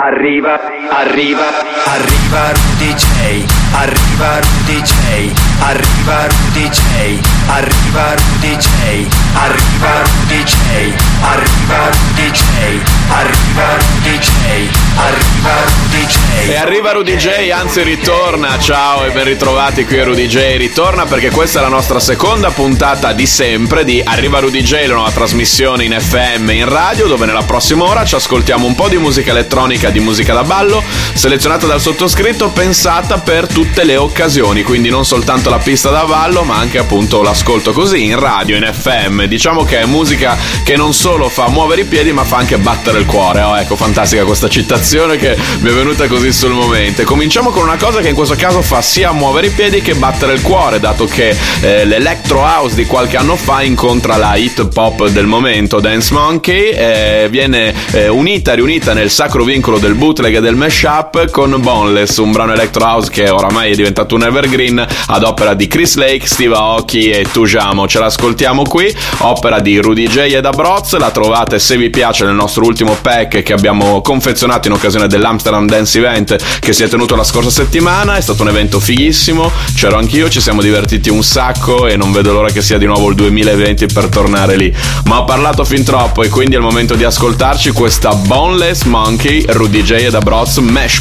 Arriva, arriva, arriva un DJ, arriva un DJ, arriva Rudy J, arriva Rudy J, arriva Rudy J, arriva Rudy J, arriva Rudy J, arriva Rudy J. E arriva Rudy J, anzi ritorna, ciao e ben ritrovati qui a Rudy J, ritorna perché questa è la nostra seconda puntata di sempre di Arriva Rudy J, la nuova trasmissione in FM in radio dove nella prossima ora ci ascoltiamo un po' di musica elettronica di musica da ballo, selezionata dal sottoscritto, pensata per tutte le occasioni, quindi non soltanto la pista da ballo, ma anche appunto l'ascolto così in radio, in FM. Diciamo che è musica che non solo fa muovere i piedi, ma fa anche battere il cuore. Oh, ecco, fantastica questa citazione che mi è venuta così sul momento. Cominciamo con una cosa che in questo caso fa sia muovere i piedi che battere il cuore, dato che eh, l'electro house di qualche anno fa incontra la hit pop del momento, Dance Monkey, eh, viene eh, unita, riunita nel sacro vincolo del bootleg e del mashup con Boneless, un brano electro house che oramai è diventato un evergreen ad opera di Chris Lake, Steve Aoki e Tujamo. Ce l'ascoltiamo qui, opera di Rudy J ed Abroz, la trovate se vi piace nel nostro ultimo pack che abbiamo confezionato in occasione dell'Amsterdam Dance Event che si è tenuto la scorsa settimana, è stato un evento fighissimo, c'ero anch'io, ci siamo divertiti un sacco e non vedo l'ora che sia di nuovo il 2020 per tornare lì. Ma ho parlato fin troppo e quindi è il momento di ascoltarci questa Boneless Monkey Rudy DJ ed Abroz Mesh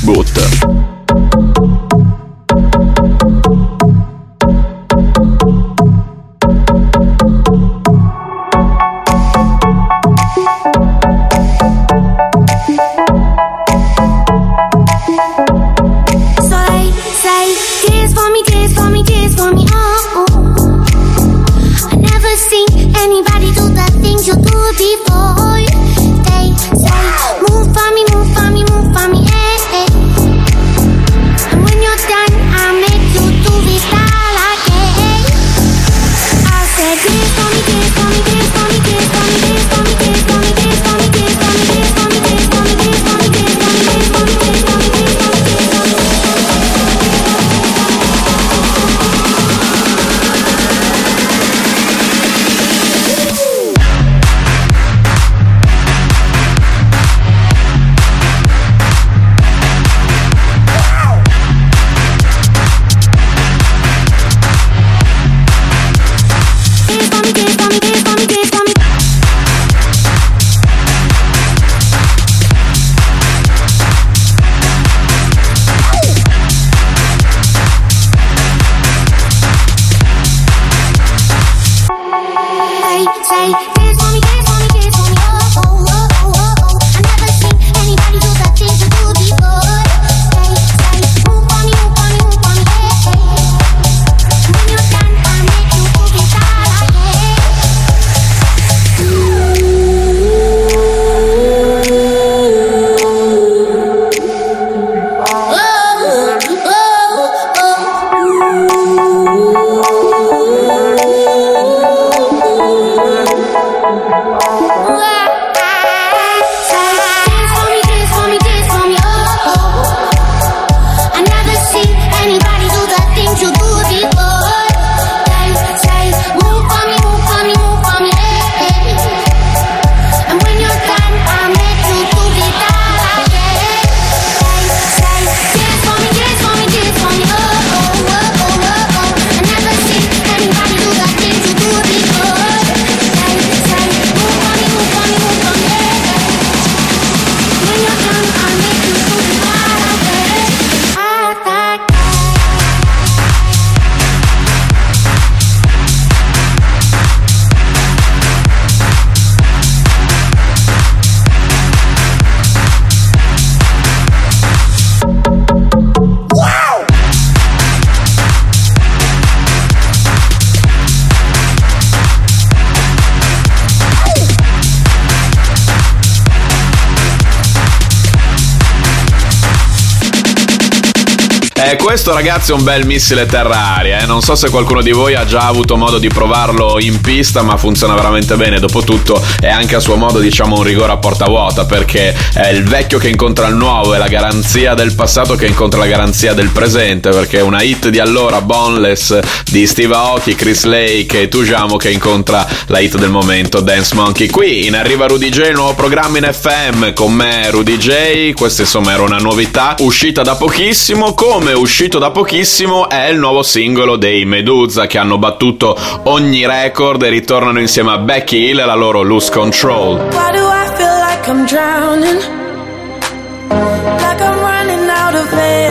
Eh, questo ragazzi è un bel missile terra-aria, eh. non so se qualcuno di voi ha già avuto modo di provarlo in pista, ma funziona veramente bene. Dopotutto è anche a suo modo diciamo un rigore a porta vuota, perché è il vecchio che incontra il nuovo, è la garanzia del passato che incontra la garanzia del presente, perché una hit di allora, Boneless, di Steve Aoki, Chris Lake e Tujamo che incontra la hit del momento, Dance Monkey. Qui in arriva Rudy J, il nuovo programma in FM, con me Rudy J, questa insomma era una novità, uscita da pochissimo, come uscito da pochissimo è il nuovo singolo dei Medusa che hanno battuto ogni record e ritornano insieme a Becky Hill e la loro Lose Control. Why do I feel like I'm drowning? Like I'm running out of air.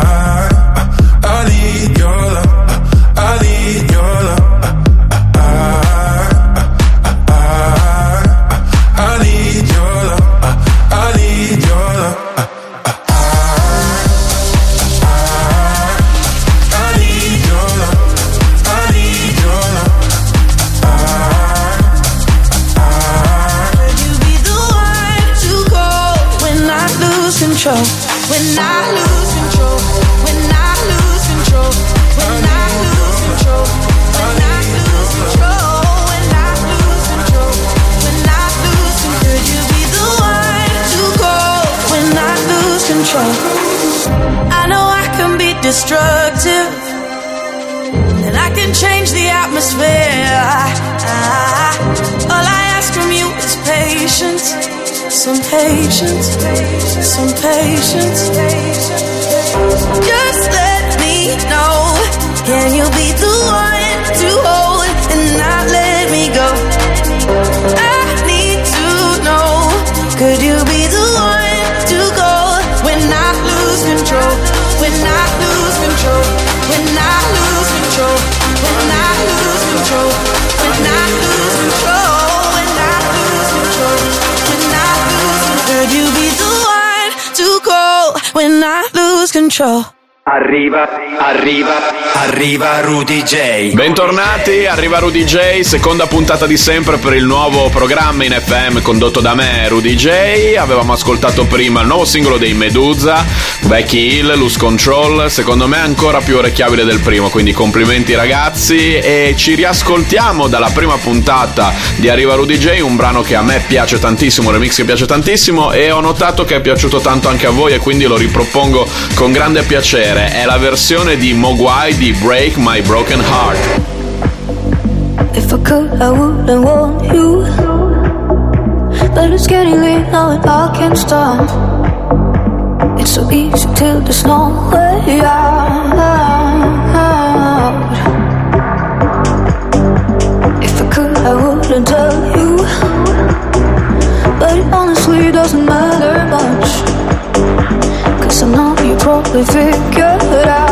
control. Some patience, some patience. Just let me know. Can you be the one control? Arriva, arriva, arriva Rudy J. Bentornati, arriva Rudy J, seconda puntata di sempre per il nuovo programma in FM condotto da me, Rudy J. Avevamo ascoltato prima il nuovo singolo dei Medusa, Becky Hill, Loose Control, secondo me ancora più orecchiabile del primo, quindi complimenti ragazzi e ci riascoltiamo dalla prima puntata di Arriva Rudy J, un brano che a me piace tantissimo, un remix che piace tantissimo e ho notato che è piaciuto tanto anche a voi e quindi lo ripropongo con grande piacere è la versione di Mogwai di Break My Broken Heart. If I could, I wouldn't want you. But it's getting late now and I can't stop. It's so easy till there's no way out. If I could, I wouldn't tell you. But it honestly doesn't matter much. Cause I know you probably figured out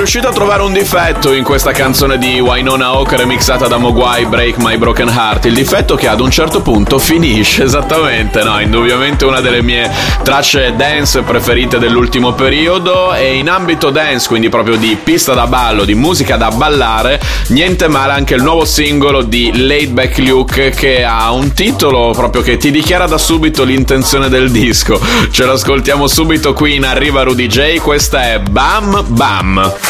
riuscito a trovare un difetto in questa canzone di Wynonna Oak remixata da Mogwai Break My Broken Heart. Il difetto che ad un certo punto finisce esattamente, no? Indubbiamente una delle mie tracce dance preferite dell'ultimo periodo e in ambito dance, quindi proprio di pista da ballo, di musica da ballare, niente male anche il nuovo singolo di Laid Back Luke che ha un titolo proprio che ti dichiara da subito l'intenzione del disco. Ce l'ascoltiamo subito qui in Arriva Rudy J, questa è Bam Bam.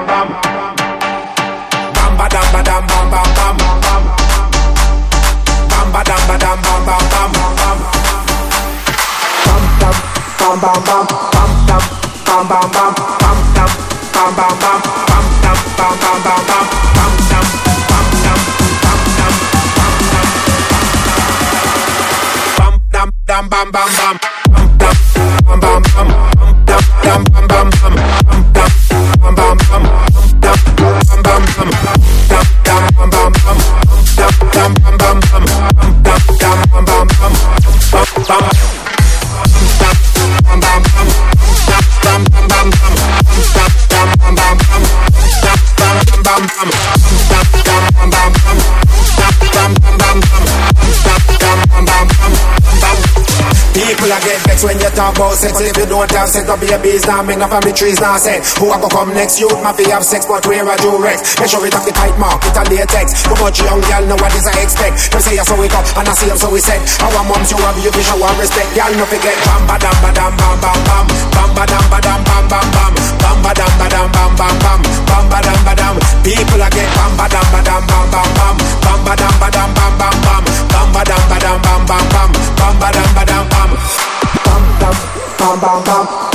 Are vexed when you talk about sex If you don't have sex, no babies, now make no family trees, now say Who a go come next? You my fi have sex, but where a do Rex Make sure it have the tight mark, it a latex Too much young girl, know what is I expect Them say you so we up, and I see them so we said Our moms, you have you, show our respect Girl, no forget Bam ba dam ba dam bam bam bam Bam ba dam ba dam bam bam bam Bam ba dam ba dam bam bam bam Bam ba dam ba dam People are get bam ba dam ba dam bam bam bam Bam ba dam ba dam bam bam bam Bam ba dam ba dam bam bam bam Bam ba dam ba dam bam bam bam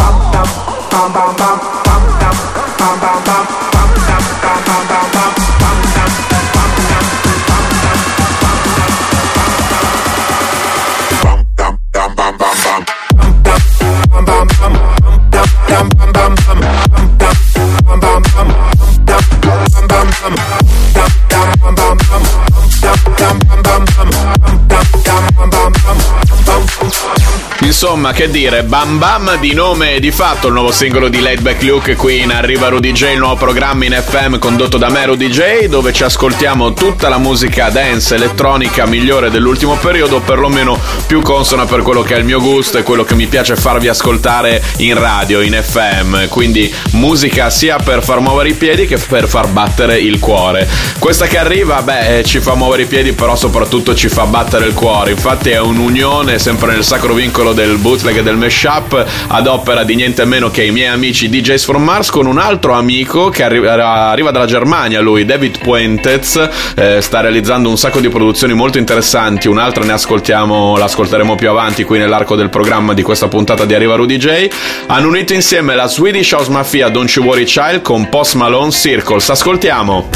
Insomma, che dire, Bam Bam di nome e di fatto il nuovo singolo di Laid Back Luke qui in Arriva Rudy J, il nuovo programma in FM condotto da me Rudy J, dove ci ascoltiamo tutta la musica dance elettronica migliore dell'ultimo periodo, perlomeno più consona per quello che è il mio gusto e quello che mi piace farvi ascoltare in radio, in FM. Quindi musica sia per far muovere i piedi che per far battere il cuore. Questa che arriva, beh, ci fa muovere i piedi, però soprattutto ci fa battere il cuore. Infatti è un'unione sempre nel sacro vincolo del bootleg e del mashup ad opera di niente meno che i miei amici DJs from Mars con un altro amico che arri- arriva dalla Germania, lui David Puentez, eh, sta realizzando un sacco di produzioni molto interessanti, un'altra ne ascoltiamo, l'ascolteremo più avanti qui nell'arco del programma di questa puntata di Arriva Rudy J. Hanno unito insieme la Swedish House Mafia Don't You Worry Child con Post Malone Circles. Ascoltiamo.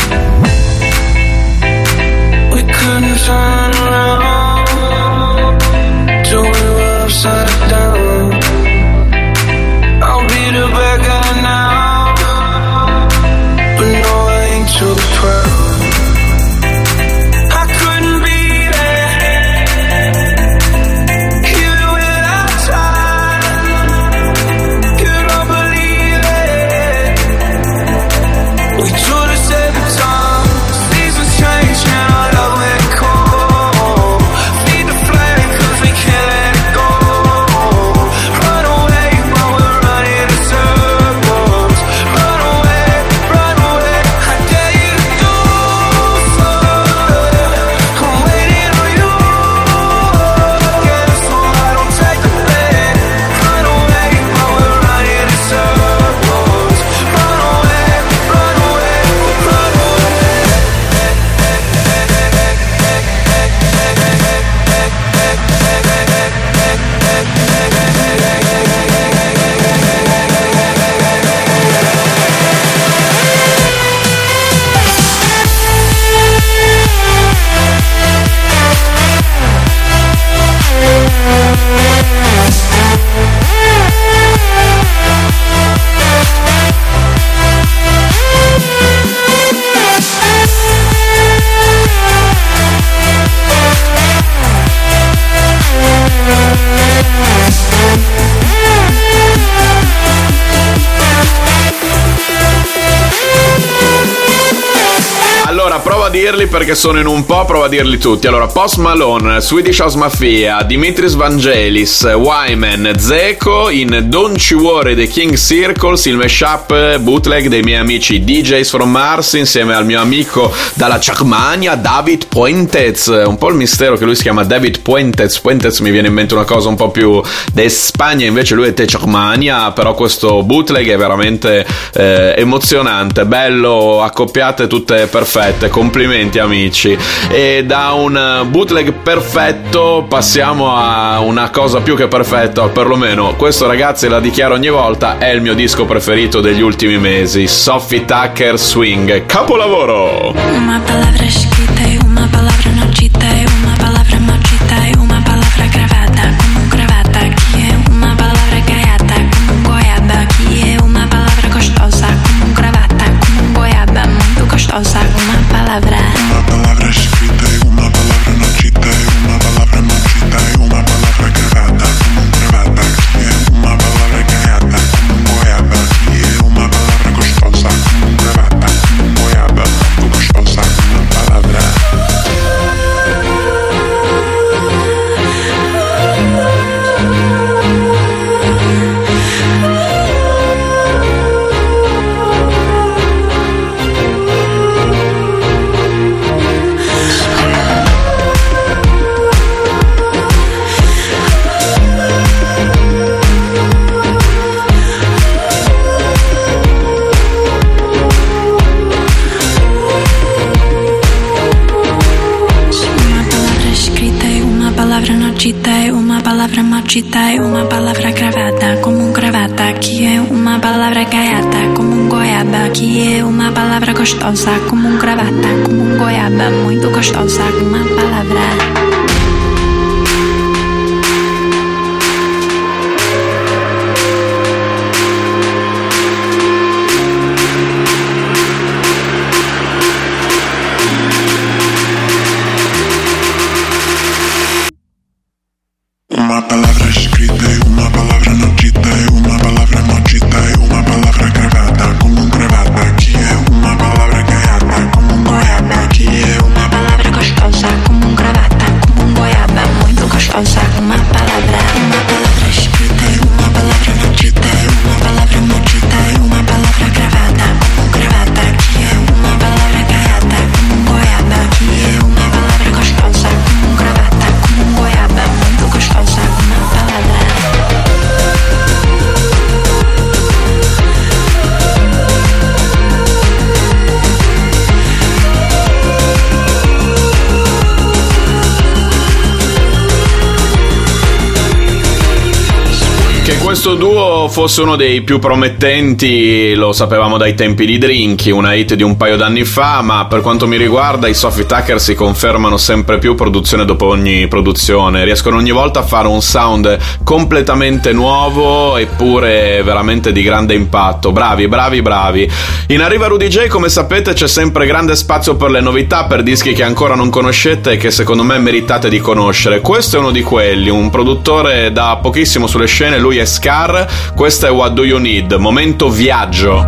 We couldn't turn perché sono in un po', provo a dirli tutti. Allora, Post Malone, Swedish House Mafia, Dimitris Vangelis, Wyman, Zeko in Don't You Worry The King Circles, il mashup bootleg dei miei amici DJs from Mars insieme al mio amico dalla Ciacmania, David Puentez. Un po' il mistero che lui si chiama David Puentez. Puentez mi viene in mente una cosa un po' più de Spagna, invece lui è te Ciacmania, però questo bootleg è veramente eh, emozionante, bello, accoppiate tutte perfette, complimenti amici. E da un bootleg perfetto passiamo a una cosa più che perfetta, perlomeno questo ragazzi la dichiaro ogni volta, è il mio disco preferito degli ultimi mesi, Sophie Tucker Swing, capolavoro! Uma palavra escrita e uma palavra não dita e uma palavra gostosa como um gravata como um goiaba muito gostosa uma palavra. Uma palavra questo duo fosse uno dei più promettenti lo sapevamo dai tempi di Drinky, una hit di un paio d'anni fa, ma per quanto mi riguarda i Sophie Tucker si confermano sempre più produzione dopo ogni produzione, riescono ogni volta a fare un sound completamente nuovo eppure veramente di grande impatto, bravi, bravi, bravi. In Arriva Rudy J come sapete c'è sempre grande spazio per le novità, per dischi che ancora non conoscete e che secondo me meritate di conoscere. Questo è uno di quelli, un produttore da pochissimo sulle scene, lui è Scar, questo è What Do You Need, momento viaggio.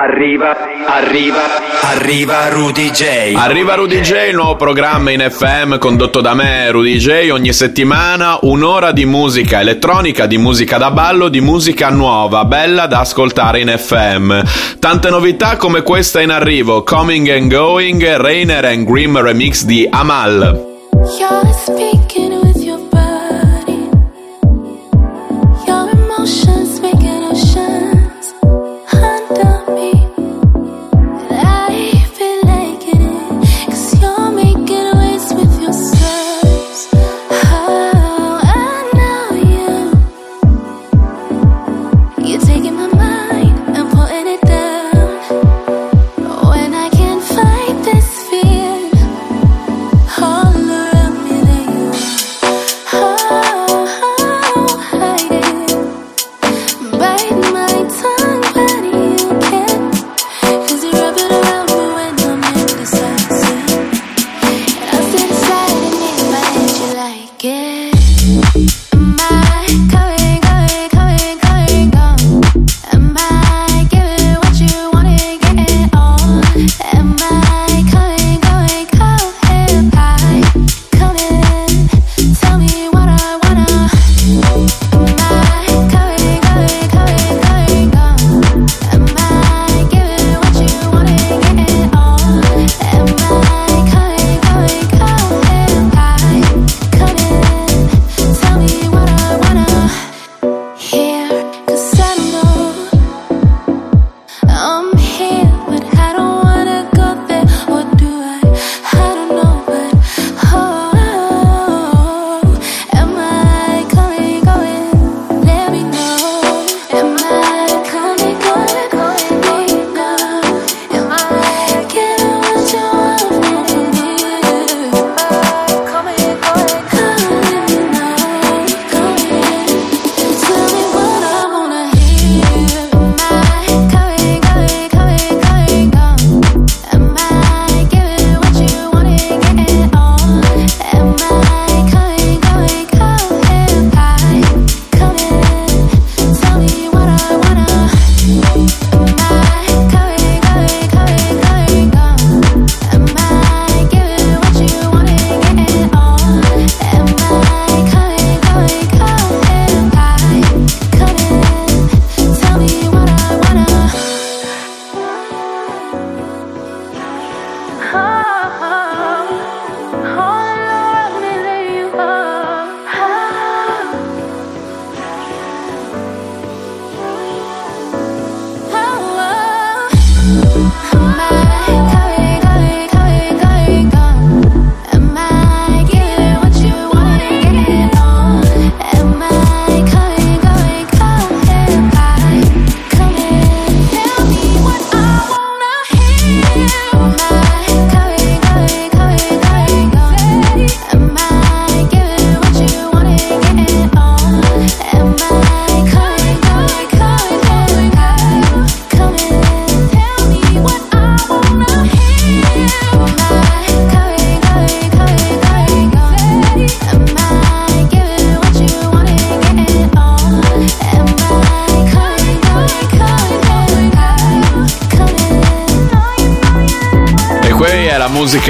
Arriva, arriva, arriva Rudy J. Arriva Rudy J, il nuovo programma in FM condotto da me, Rudy J. Ogni settimana un'ora di musica elettronica, di musica da ballo, di musica nuova, bella da ascoltare in FM. Tante novità come questa in arrivo: Coming and Going, Rainer and Grim remix di Amal. You're speaking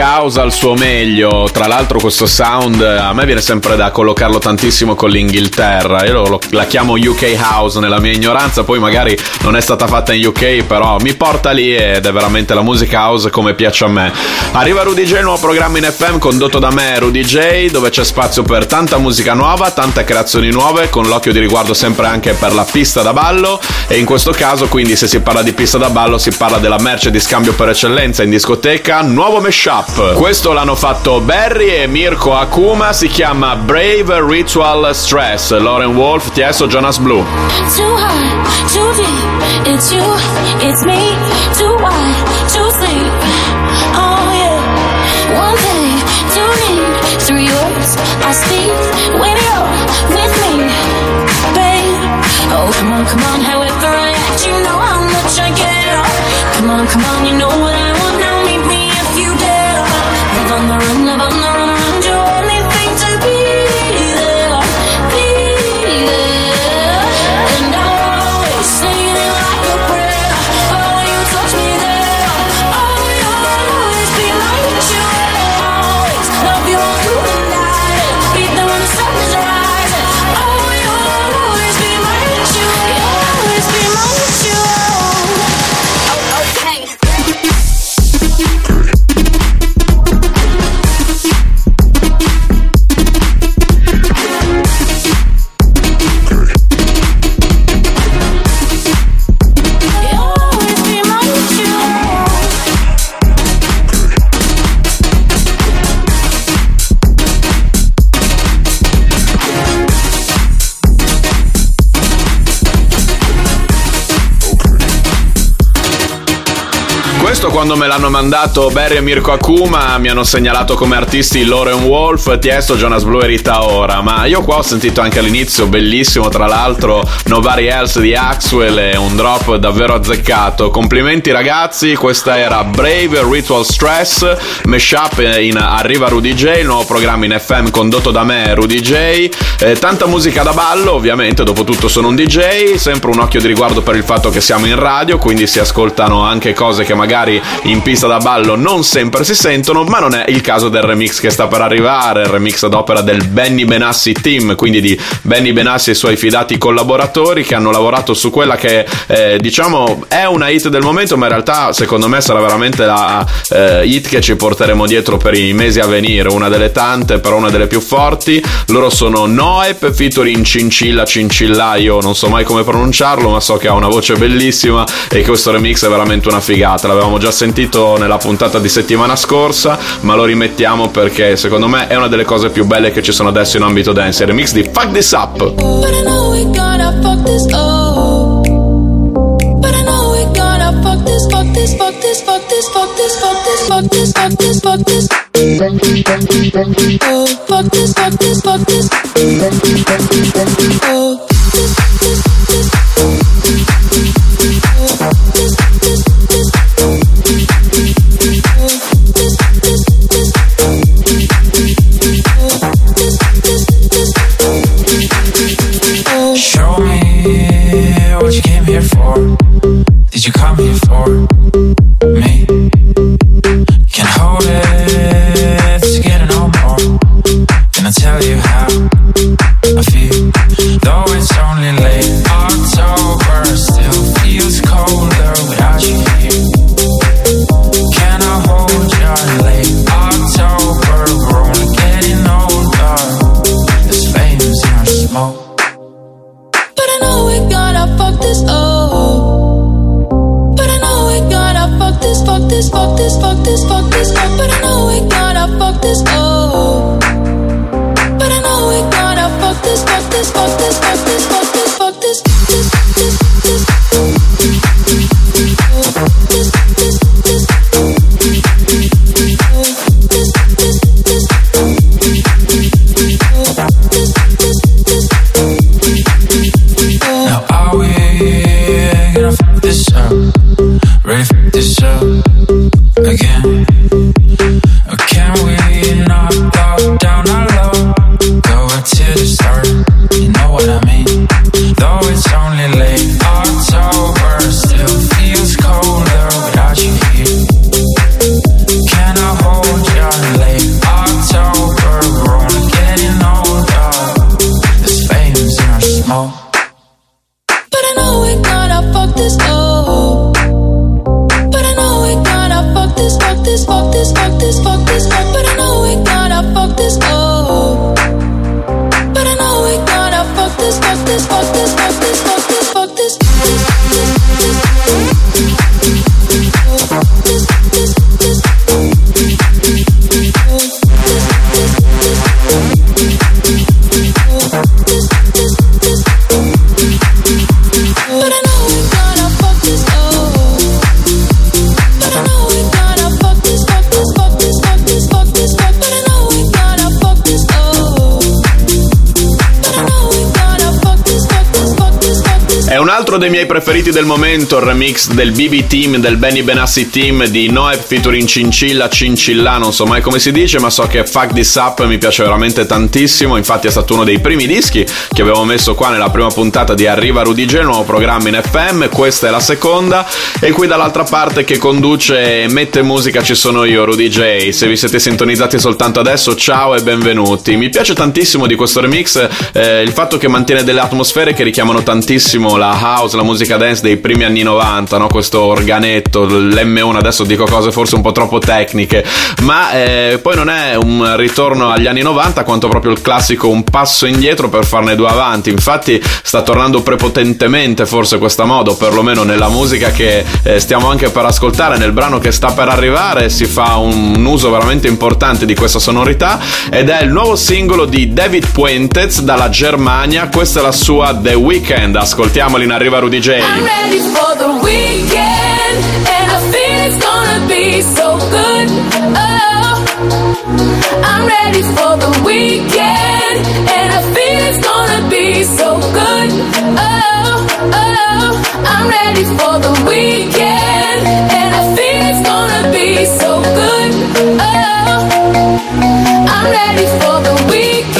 house al suo meglio. Tra l'altro, questo sound a me viene sempre da collocarlo tantissimo con l'Inghilterra. Io lo- lo- la chiamo UK House nella mia ignoranza. Poi magari non è stata fatta in UK, però mi porta lì ed è veramente la music house come piace a me. Arriva Rudy J, il nuovo programma in FM condotto da me, Rudy J, dove c'è spazio per tanta musica nuova, tante creazioni nuove, con l'occhio di riguardo sempre anche per la pista da ballo. E in questo caso, quindi, se si parla di pista da ballo, si parla della merce di scambio per eccellenza in discoteca, nuovo mashup. Questo l'hanno fatto Barry e Mirko Akuma, si chiama Brave Ritual Stress, Lauren Wolf, Tiesto, Jonas Blue. Too high, too deep. It's you, it's me. Too wide, too sleep. Oh yeah. One day, two need, three words I speak when you're with me, babe. Oh come on, come on. However I act, you know how much I care. Come on, come on. You know Questo quando me l'hanno mandato Barry e Mirko Akuma mi hanno segnalato come artisti Lauren Wolf, Tiesto, Jonas Blue e Rita Ora, ma io qua ho sentito anche all'inizio, bellissimo tra l'altro, Nobody Else di Axwell e un drop davvero azzeccato. Complimenti ragazzi, questa era Brave Ritual Stress, mashup in Arriva Rudy J, il nuovo programma in FM condotto da me Rudy J, Eh, tanta musica da ballo ovviamente, dopo tutto sono un DJ, sempre un occhio di riguardo per il fatto che siamo in radio, quindi si ascoltano anche cose che magari in pista da ballo non sempre si sentono, ma non è il caso del remix che sta per arrivare, il remix ad opera del Benny Benassi Team, quindi di Benny Benassi e i suoi fidati collaboratori che hanno lavorato su quella che eh, diciamo è una hit del momento, ma in realtà secondo me sarà veramente la eh, hit che ci porteremo dietro per i mesi a venire, una delle tante, però una delle più forti. Loro sono Noep featuring Cincilla Cincillaio, non so mai come pronunciarlo, ma so che ha una voce bellissima e questo remix è veramente una figata. L'avevamo già sentito nella puntata di settimana scorsa, ma lo rimettiamo perché secondo me è una delle cose più belle che ci sono adesso in ambito dance. Il remix di Fuck This Up. Fuck this, fuck this, fuck this. Oh, fuck this, fuck this, fuck this. Oh, fuck this. Dei miei preferiti del momento, il remix del BB Team, del Benny Benassi Team di Noeb featuring Cincilla, Cincilla, non so mai come si dice, ma so che Fuck This Up mi piace veramente tantissimo, infatti è stato uno dei primi dischi che avevo messo qua nella prima puntata di Arriva Rudy il nuovo programma in FM, questa è la seconda e qui dall'altra parte che conduce e mette musica ci sono io, Rudy J. Se vi siete sintonizzati soltanto adesso, ciao e benvenuti. Mi piace tantissimo di questo remix eh, il fatto che mantiene delle atmosfere che richiamano tantissimo la house, la musica dance dei primi anni 90, no? questo organetto, l'M1, adesso dico cose forse un po' troppo tecniche, ma eh, poi non è un ritorno agli anni 90 quanto proprio il classico un passo indietro per farne due avanti, infatti sta tornando prepotentemente forse questa moda, o perlomeno nella musica che eh, stiamo anche per ascoltare, nel brano che sta per arrivare si fa un uso veramente importante di questa sonorità ed è il nuovo singolo di David Puentez dalla Germania, questa è la sua The Weeknd, ascoltiamoli in arriva Rudy J. I'm ready for the weekend, and I feel it's gonna be so good. Oh, I'm ready for the weekend, and I feel it's gonna be so good. Oh, oh, I'm ready for the weekend, and I feel it's gonna be so good. Oh, I'm ready for the weekend,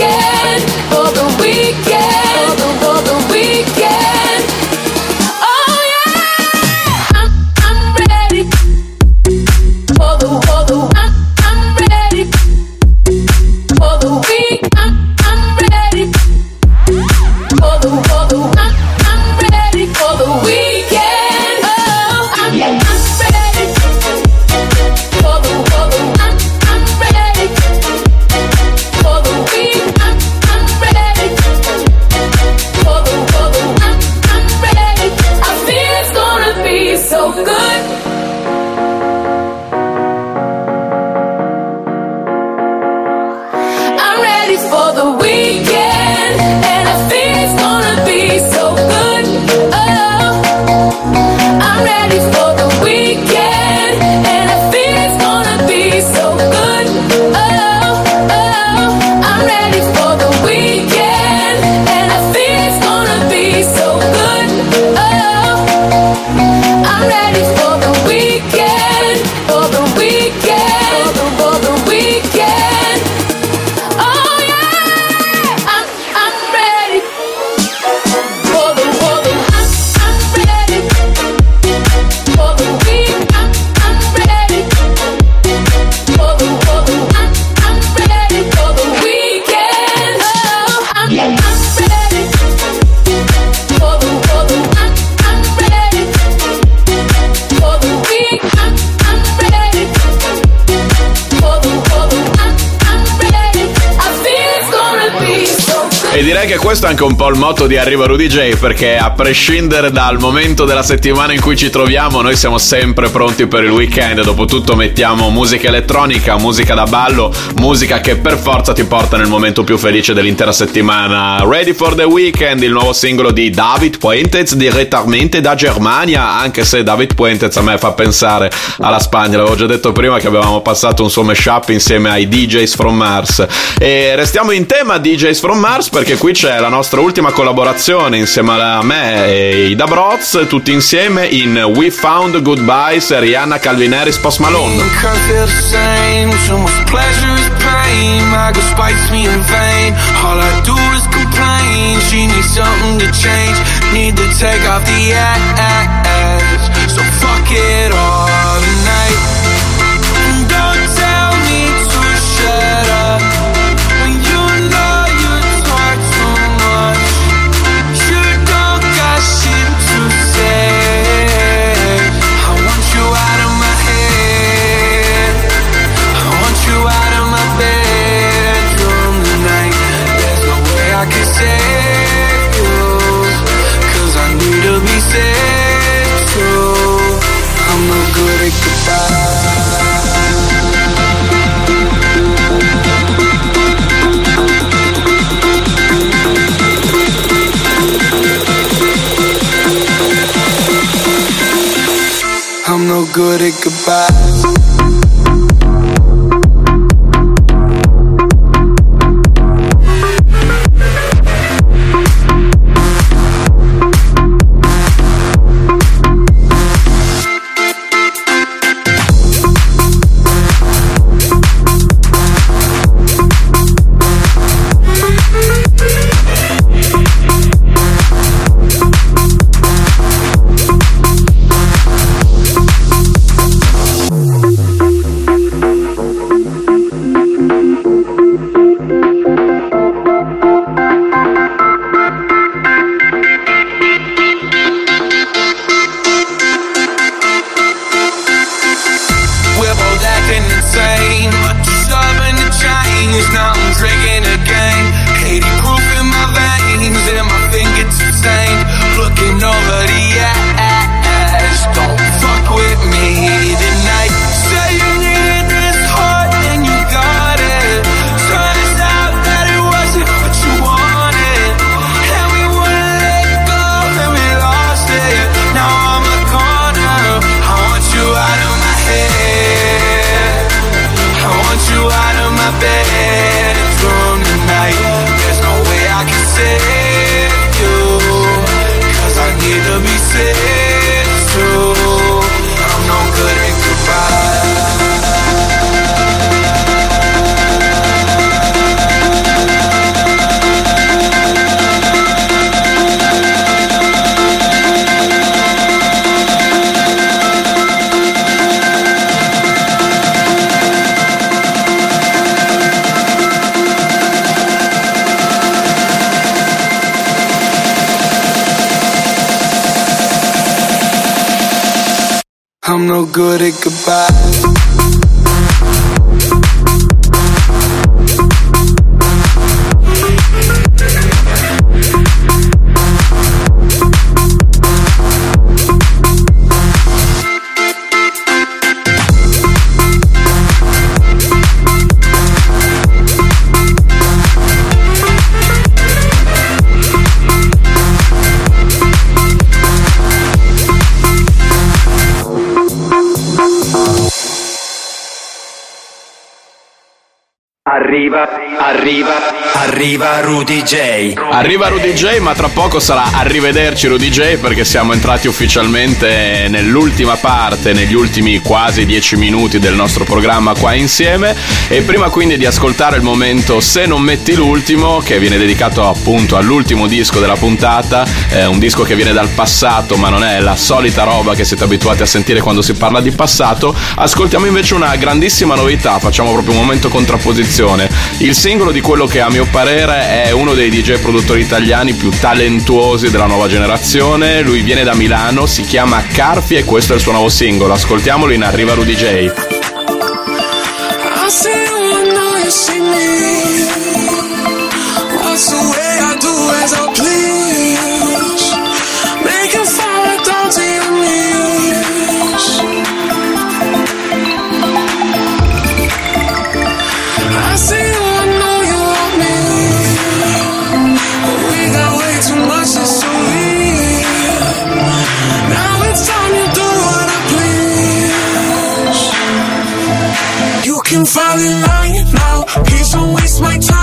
questo è anche un po' il motto di Arriva Rudy J, perché a prescindere dal momento della settimana in cui ci troviamo, noi siamo sempre pronti per il weekend. Dopotutto mettiamo musica elettronica, musica da ballo, musica che per forza ti porta nel momento più felice dell'intera settimana. Ready for the Weekend, il nuovo singolo di David Puentez direttamente da Germania, anche se David Puentez a me fa pensare alla Spagna. L'avevo già detto prima che avevamo passato un suo mashup insieme ai DJs from Mars. E restiamo in tema DJs from Mars perché qui c'è la nostra ultima collaborazione insieme a me e i Dabroz, tutti insieme in We Found Goodbyes Rihanna Calvin Post Malone. Need to take off the ass. So fuck it all good at goodbyes. I'm no good at goodbye. Arriva, arriva, arriva Rudy J. Arriva Rudy J, ma tra poco sarà arrivederci Rudy J perché siamo entrati ufficialmente nell'ultima parte, negli ultimi quasi dieci minuti del nostro programma qua insieme. E prima quindi di ascoltare il momento Se non metti l'ultimo, che viene dedicato appunto all'ultimo disco della puntata, eh, un disco che viene dal passato, ma non è la solita roba che siete abituati a sentire quando si parla di passato. Ascoltiamo invece una grandissima novità, facciamo proprio un momento contrapposizione. Il singolo di quello che a mio parere è uno dei DJ produttori italiani più talentuosi della nuova generazione. Lui viene da Milano, si chiama Carfi e questo è il suo nuovo singolo. Ascoltiamolo in Arriva Rudy J. I see you, fall in line now. Please don't waste my time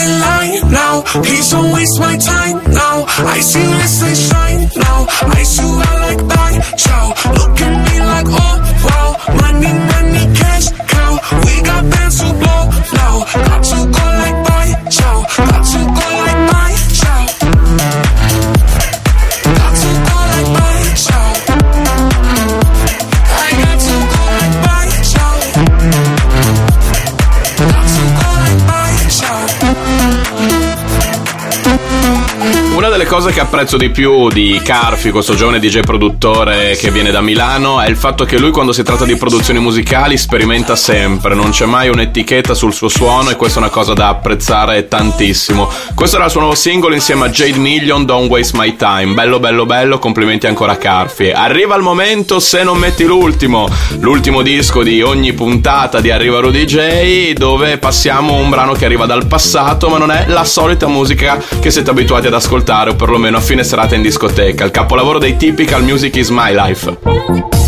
In line now. Please don't waste my time now. I see less they shine now. I see I like bad chow Look at me like oh wow. Money, money, cash. Cose che apprezzo di più di Carfi, questo giovane DJ produttore che viene da Milano, è il fatto che lui quando si tratta di produzioni musicali sperimenta sempre, non c'è mai un'etichetta sul suo suono e questa è una cosa da apprezzare tantissimo. Questo era il suo nuovo singolo insieme a Jade Million, Don't Waste My Time. Bello, bello, bello, complimenti ancora a Carfi. Arriva il momento, se non metti l'ultimo, l'ultimo disco di ogni puntata di Arriva Rudy J, dove passiamo un brano che arriva dal passato, ma non è la solita musica che siete abituati ad ascoltare, perlomeno a fine serata in discoteca. Il capolavoro dei Typical Music is My Life.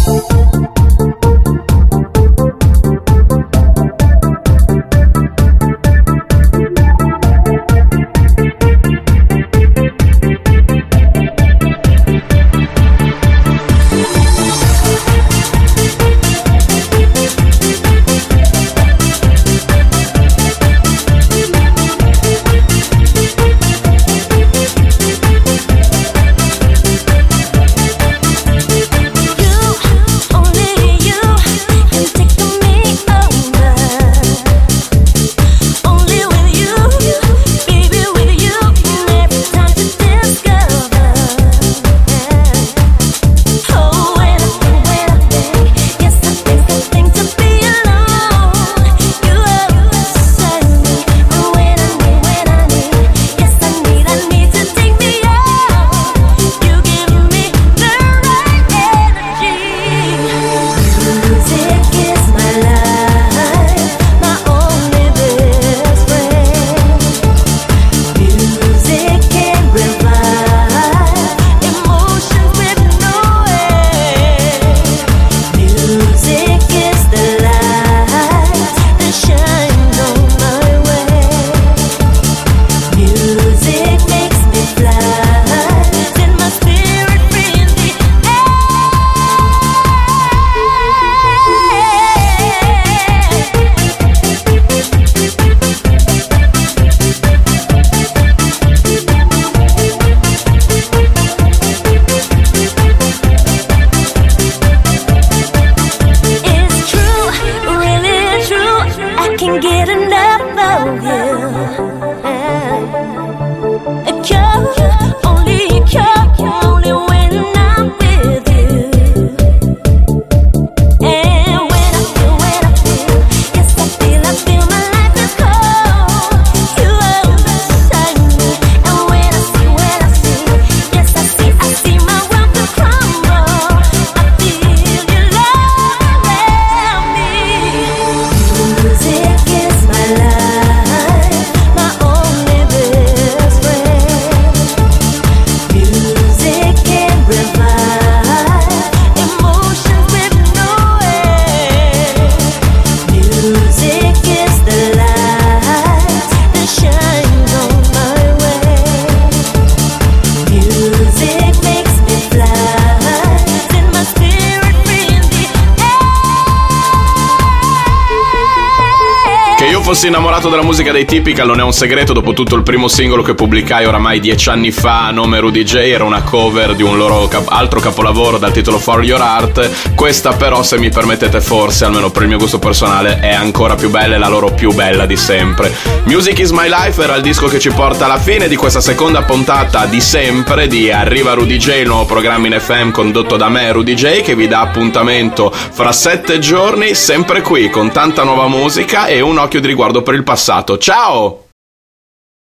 Della musica dei Typical non è un segreto, dopo tutto il primo singolo che pubblicai oramai dieci anni fa a nome Rudy J era una cover di un loro cap- altro capolavoro dal titolo For Your Art. Questa però, se mi permettete forse, almeno per il mio gusto personale, è ancora più bella e la loro più bella di sempre. Music is My Life era il disco che ci porta alla fine di questa seconda puntata di sempre di Arriva Rudy J, il nuovo programma in FM condotto da me, Rudy J, che vi dà appuntamento fra sette giorni, sempre qui, con tanta nuova musica e un occhio di riguardo per il passato. Ciao!